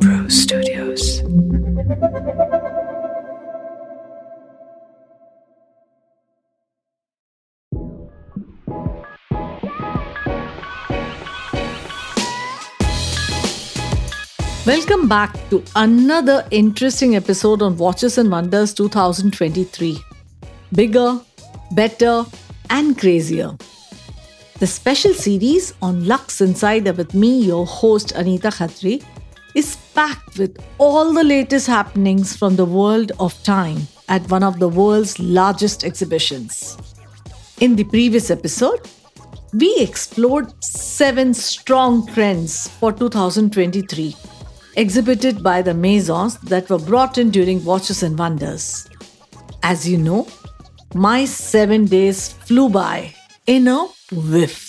Pro Studios. Welcome back to another interesting episode on Watches and Wonders 2023. Bigger, better, and crazier. The special series on Luxe Insider with me, your host Anita Khatri, is packed with all the latest happenings from the world of time at one of the world's largest exhibitions. In the previous episode, we explored seven strong trends for 2023 exhibited by the Maisons that were brought in during Watches and Wonders. As you know, my seven days flew by in a whiff.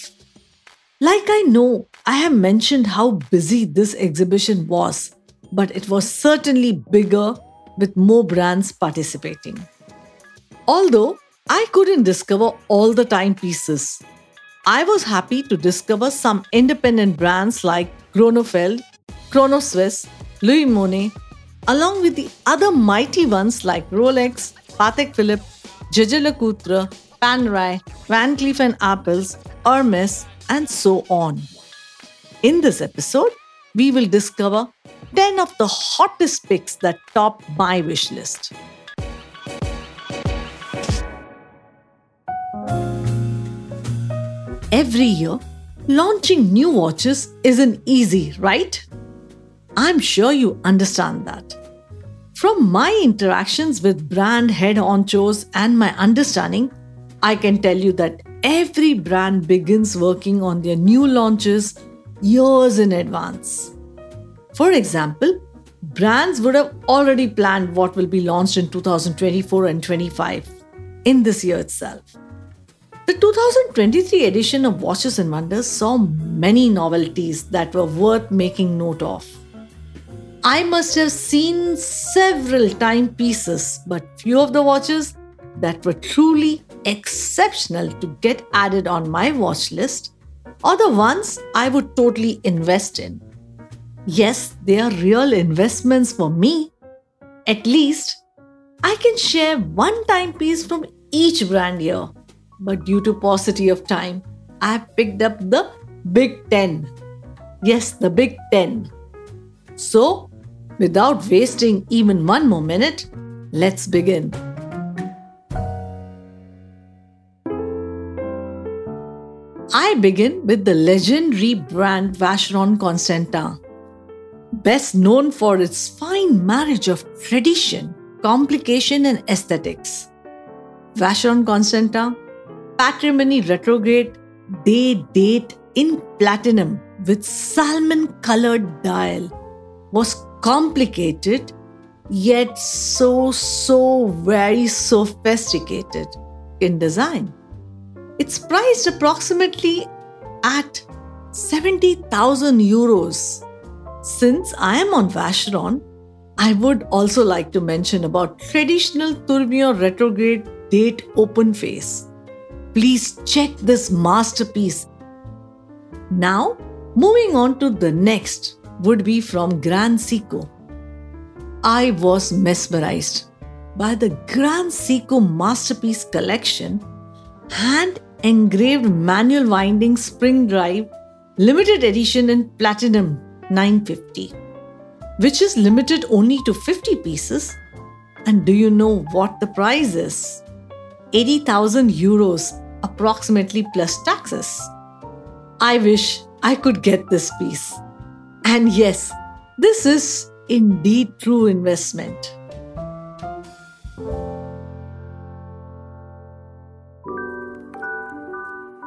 Like I know, I have mentioned how busy this exhibition was, but it was certainly bigger with more brands participating. Although I couldn't discover all the timepieces, I was happy to discover some independent brands like Grönefeld Chrono Swiss, Louis Moinet, along with the other mighty ones like Rolex, Patek Philippe, Jaeger LeCoultre, Panerai, Van Cleef Arpels, Hermes, and so on. In this episode, we will discover 10 of the hottest picks that top my wish list. Every year, launching new watches isn't easy, right? I'm sure you understand that. From my interactions with brand head honchos and my understanding, I can tell you that every brand begins working on their new launches years in advance. For example, brands would have already planned what will be launched in 2024 and 25 in this year itself. The 2023 edition of Watches and Wonders saw many novelties that were worth making note of. I must have seen several timepieces, but few of the watches that were truly exceptional to get added on my watch list are the ones I would totally invest in. Yes, they are real investments for me. At least I can share one timepiece from each brand here. But due to paucity of time, I picked up the Big 10. Yes, the Big 10. So, Without wasting even one more minute, let's begin. I begin with the legendary brand Vacheron Constantin, best known for its fine marriage of tradition, complication, and aesthetics. Vacheron Constantin, patrimony retrograde, day date in platinum with salmon colored dial, was complicated yet so, so very sophisticated in design. It's priced approximately at 70,000 euros. Since I am on Vacheron, I would also like to mention about traditional Tourbillon retrograde date open face. Please check this masterpiece. Now, moving on to the next would be from Grand Seiko. I was mesmerized by the Grand Seiko Masterpiece Collection hand engraved manual winding spring drive limited edition in platinum 950 which is limited only to 50 pieces. And do you know what the price is? 80000 euros approximately plus taxes. I wish i could get this piece. And yes, this is indeed true investment.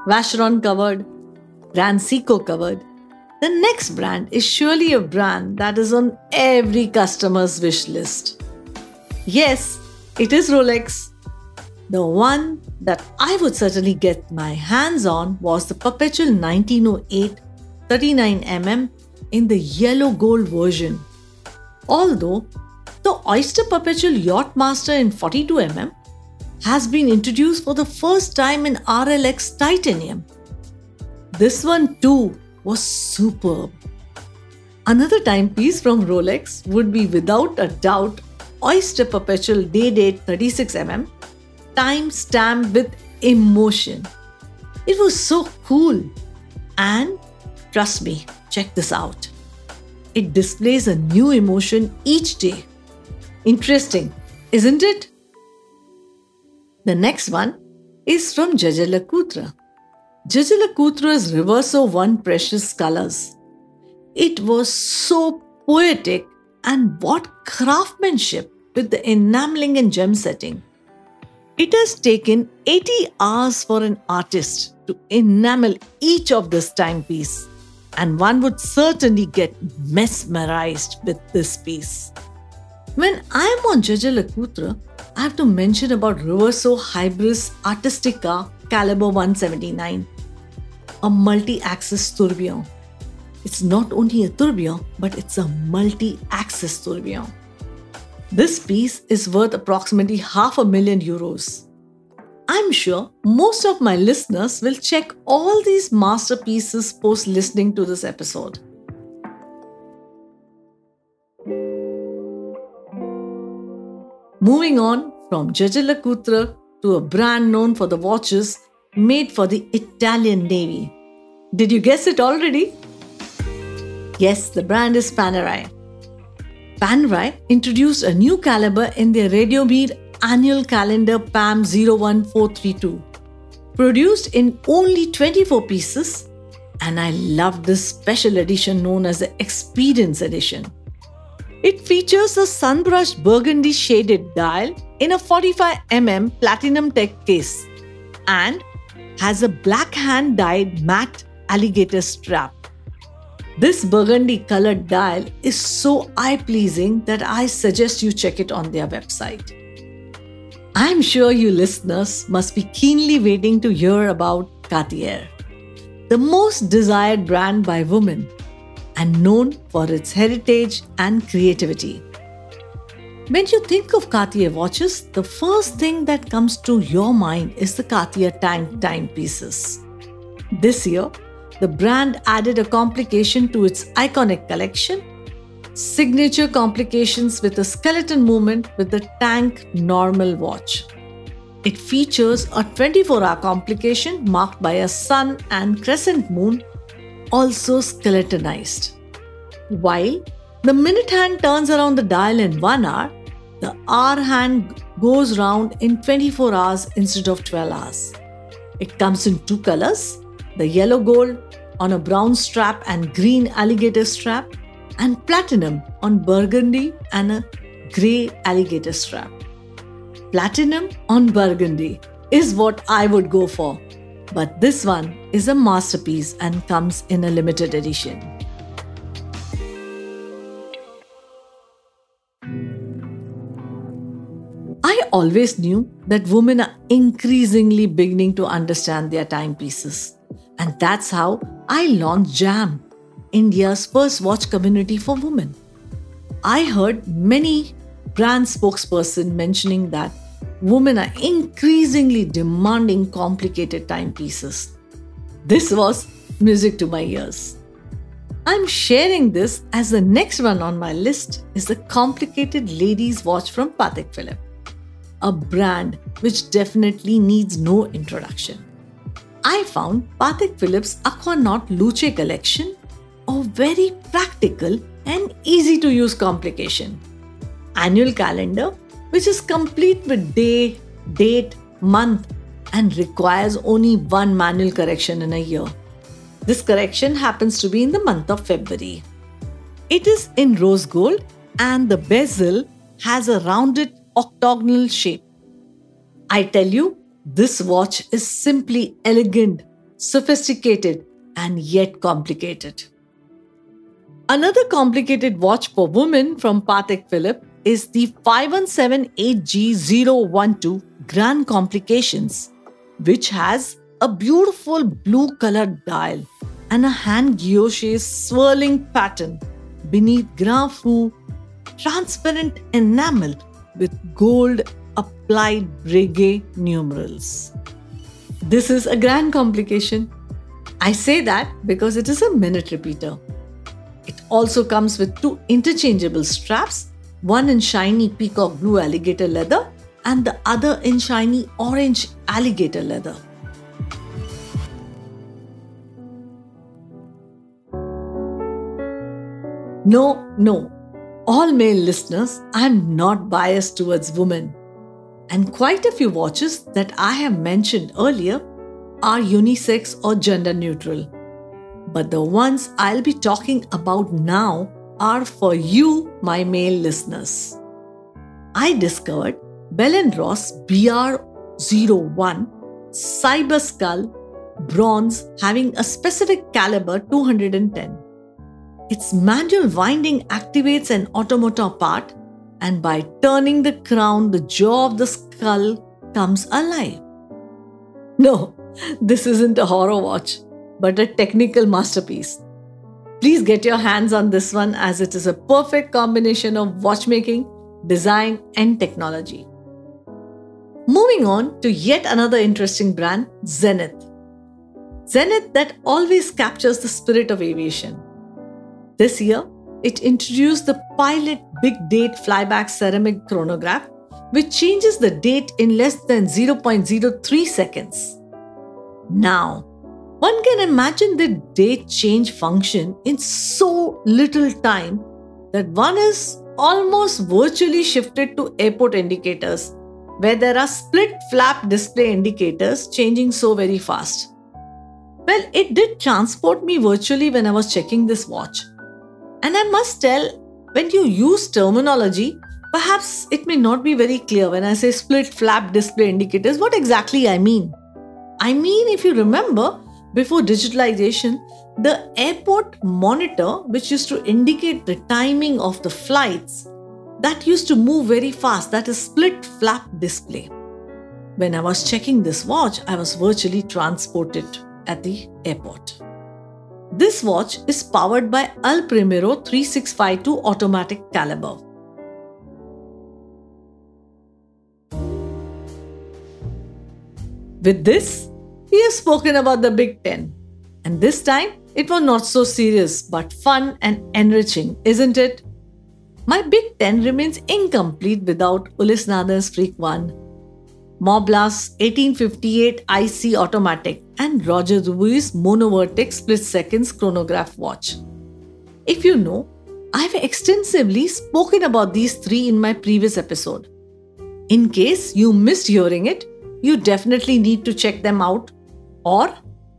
Vacheron covered, Grand Seiko covered. The next brand is surely a brand that is on every customer's wish list. Yes, it is Rolex. The one that I would certainly get my hands on was the Perpetual 1908 39mm in the yellow gold version. Although the Oyster Perpetual Yachtmaster in 42mm has been introduced for the first time in RLX titanium. This one too was superb. Another timepiece from Rolex would be without a doubt Oyster Perpetual Day Date 36mm, time stamped with emotion. It was so cool. And trust me, check this out. It displays a new emotion each day. Interesting, isn't it? The next one is from Jaeger-LeCoultre. Jaeger-LeCoultre's Reverso 1 Precious Colors. It was so poetic and what craftsmanship with the enameling and gem setting. It has taken 80 hours for an artist to enamel each of this timepiece, and one would certainly get mesmerized with this piece. When I am on Jaeger-LeCoultre, I have to mention about Reverso Hybris Artistica Caliber 179, a multi-axis tourbillon. It's not only a tourbillon, but it's a multi-axis tourbillon. This piece is worth approximately half a million euros. I'm sure most of my listeners will check all these masterpieces post listening to this episode. Moving on from Jaeger-LeCoultre to a brand known for the watches made for the Italian Navy. Did you guess it already? Yes, the brand is Panerai. Panerai introduced a new caliber in their Radiomir annual calendar PAM 01432. Produced in only 24 pieces, and I love this special edition known as the Experience Edition. It features a sunbrushed burgundy shaded dial in a 45mm platinum tech case and has a black hand dyed matte alligator strap. This burgundy colored dial is so eye pleasing that I suggest you check it on their website. I'm sure you listeners must be keenly waiting to hear about Cartier, the most desired brand by women and known for its heritage and creativity. When you think of Cartier watches, the first thing that comes to your mind is the Cartier tank timepieces. This year, the brand added a complication to its iconic collection signature complications with a skeleton movement with the tank normal watch. It features a 24 hour complication marked by a sun and crescent moon, also skeletonized. While the minute hand turns around the dial in 1 hour, the hour hand goes round in 24 hours instead of 12 hours. It comes in two colors the yellow gold on a brown strap and green alligator strap, and platinum on burgundy and a grey alligator strap. Platinum on burgundy is what I would go for, but this one is a masterpiece and comes in a limited edition. I always knew that women are increasingly beginning to understand their timepieces. And that's how I launched JAM, India's first watch community for women. I heard many brand spokesperson mentioning that women are increasingly demanding complicated timepieces. This was music to my ears. I'm sharing this as the next one on my list is the complicated ladies watch from Patek Philippe, a brand which definitely needs no introduction. I found Patek Philippe's Aquanaut Luce collection a very practical and easy to use complication. Annual calendar, which is complete with day, date, month, and requires only one manual correction in a year. This correction happens to be in the month of February. It is in rose gold and the bezel has a rounded octagonal shape. I tell you, this watch is simply elegant, sophisticated, and yet complicated. Another complicated watch for women from Patek Philippe is the 5178G012 Grand Complications, which has a beautiful blue colored dial and a hand guilloche swirling pattern beneath Grand Feu transparent enamel with gold applied Breguet numerals. This is a grand complication. I say that because it is a minute repeater. It also comes with two interchangeable straps, one in shiny peacock blue alligator leather and the other in shiny orange alligator leather. No, no, all male listeners, I'm not biased towards women. And quite a few watches that I have mentioned earlier are unisex or gender neutral. But the ones I'll be talking about now are for you, my male listeners. I discovered Bell & Ross BR01 Cyber Skull bronze having a specific caliber 210. Its manual winding activates an automata part, and by turning the crown, the jaw of the skull comes alive. No, this isn't a horror watch, but a technical masterpiece. Please get your hands on this one as it is a perfect combination of watchmaking, design, and technology. Moving on to yet another interesting brand, Zenith. Zenith that always captures the spirit of aviation. This year, it introduced the Pilot Big Date Flyback Ceramic Chronograph, which changes the date in less than 0.03 seconds. Now, one can imagine the date change function in so little time that one is almost virtually shifted to airport indicators, where there are split flap display indicators changing so very fast. Well, it did transport me virtually when I was checking this watch. And I must tell, when you use terminology, perhaps it may not be very clear when I say split flap display indicators, what exactly I mean. I mean, if you remember, before digitalization, the airport monitor, which used to indicate the timing of the flights, that used to move very fast. That is split flap display. When I was checking this watch, I was virtually transported at the airport. This watch is powered by El Primero 3652 automatic caliber. With this, we have spoken about the Big Ten. And this time, it was not so serious but fun and enriching, isn't it? My Big Ten remains incomplete without Nardin's Freak 1, Montblanc's 1858 IC Automatic, and Roger Dubuis Monovortex Split Seconds Chronograph Watch. If you know, I've extensively spoken about these three in my previous episode. In case you missed hearing it, you definitely need to check them out or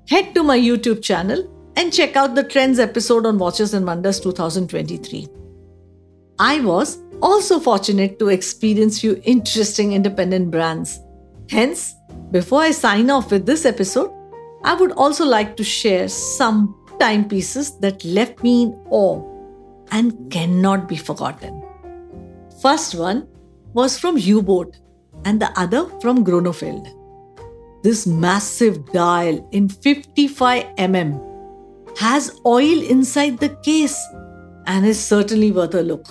head to my YouTube channel and check out the Trends episode on Watches and Wonders 2023. I was also fortunate to experience few interesting independent brands. Hence, before I sign off with this episode, I would also like to share some timepieces that left me in awe and cannot be forgotten. First one was from U-Boat and the other from Grönefeld. This massive dial in 55 mm has oil inside the case and is certainly worth a look.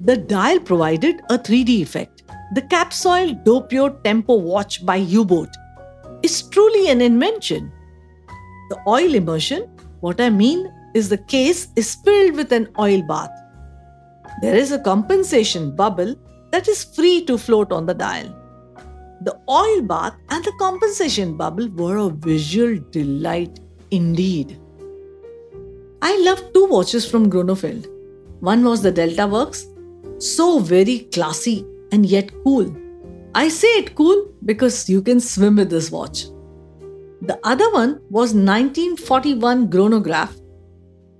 The dial provided a 3D effect. The Capsule Doppio Tempo watch by U-Boat is truly an invention. The oil immersion, what I mean is the case is filled with an oil bath. There is a compensation bubble that is free to float on the dial. The oil bath and the compensation bubble were a visual delight indeed. I love two watches from Grönefeld. One was the Delta Works, so very classy and yet cool. I say it cool because you can swim with this watch. The other one was 1941 chronograph.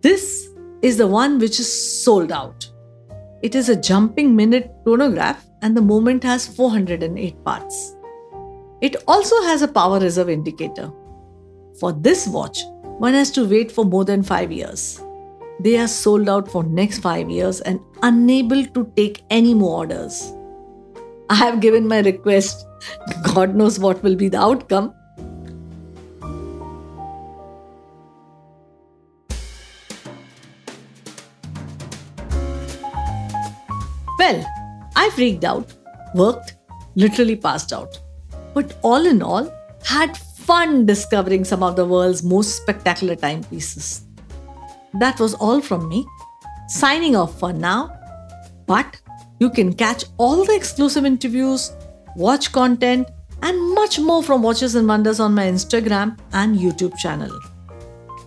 This is the one which is sold out. It is a jumping minute chronograph and the moment has 408 parts. It also has a power reserve indicator. For this watch, one has to wait for more than 5 years. They are sold out for next 5 years and unable to take any more orders. I have given my request. God knows what will be the outcome. Well, I freaked out, worked, literally passed out. But all in all, had fun discovering some of the world's most spectacular timepieces. that was all from me. Signing off for now. But you can catch all the exclusive interviews, watch content, and much more from Watches and Wonders on my Instagram and YouTube channel.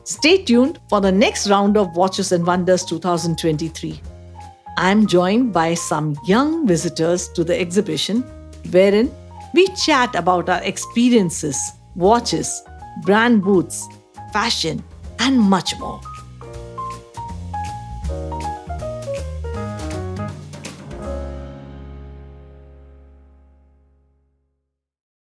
Stay tuned for the next round of Watches and Wonders 2023. I'm joined by some young visitors to the exhibition, wherein we chat about our experiences, watches, brand boots, fashion, and much more.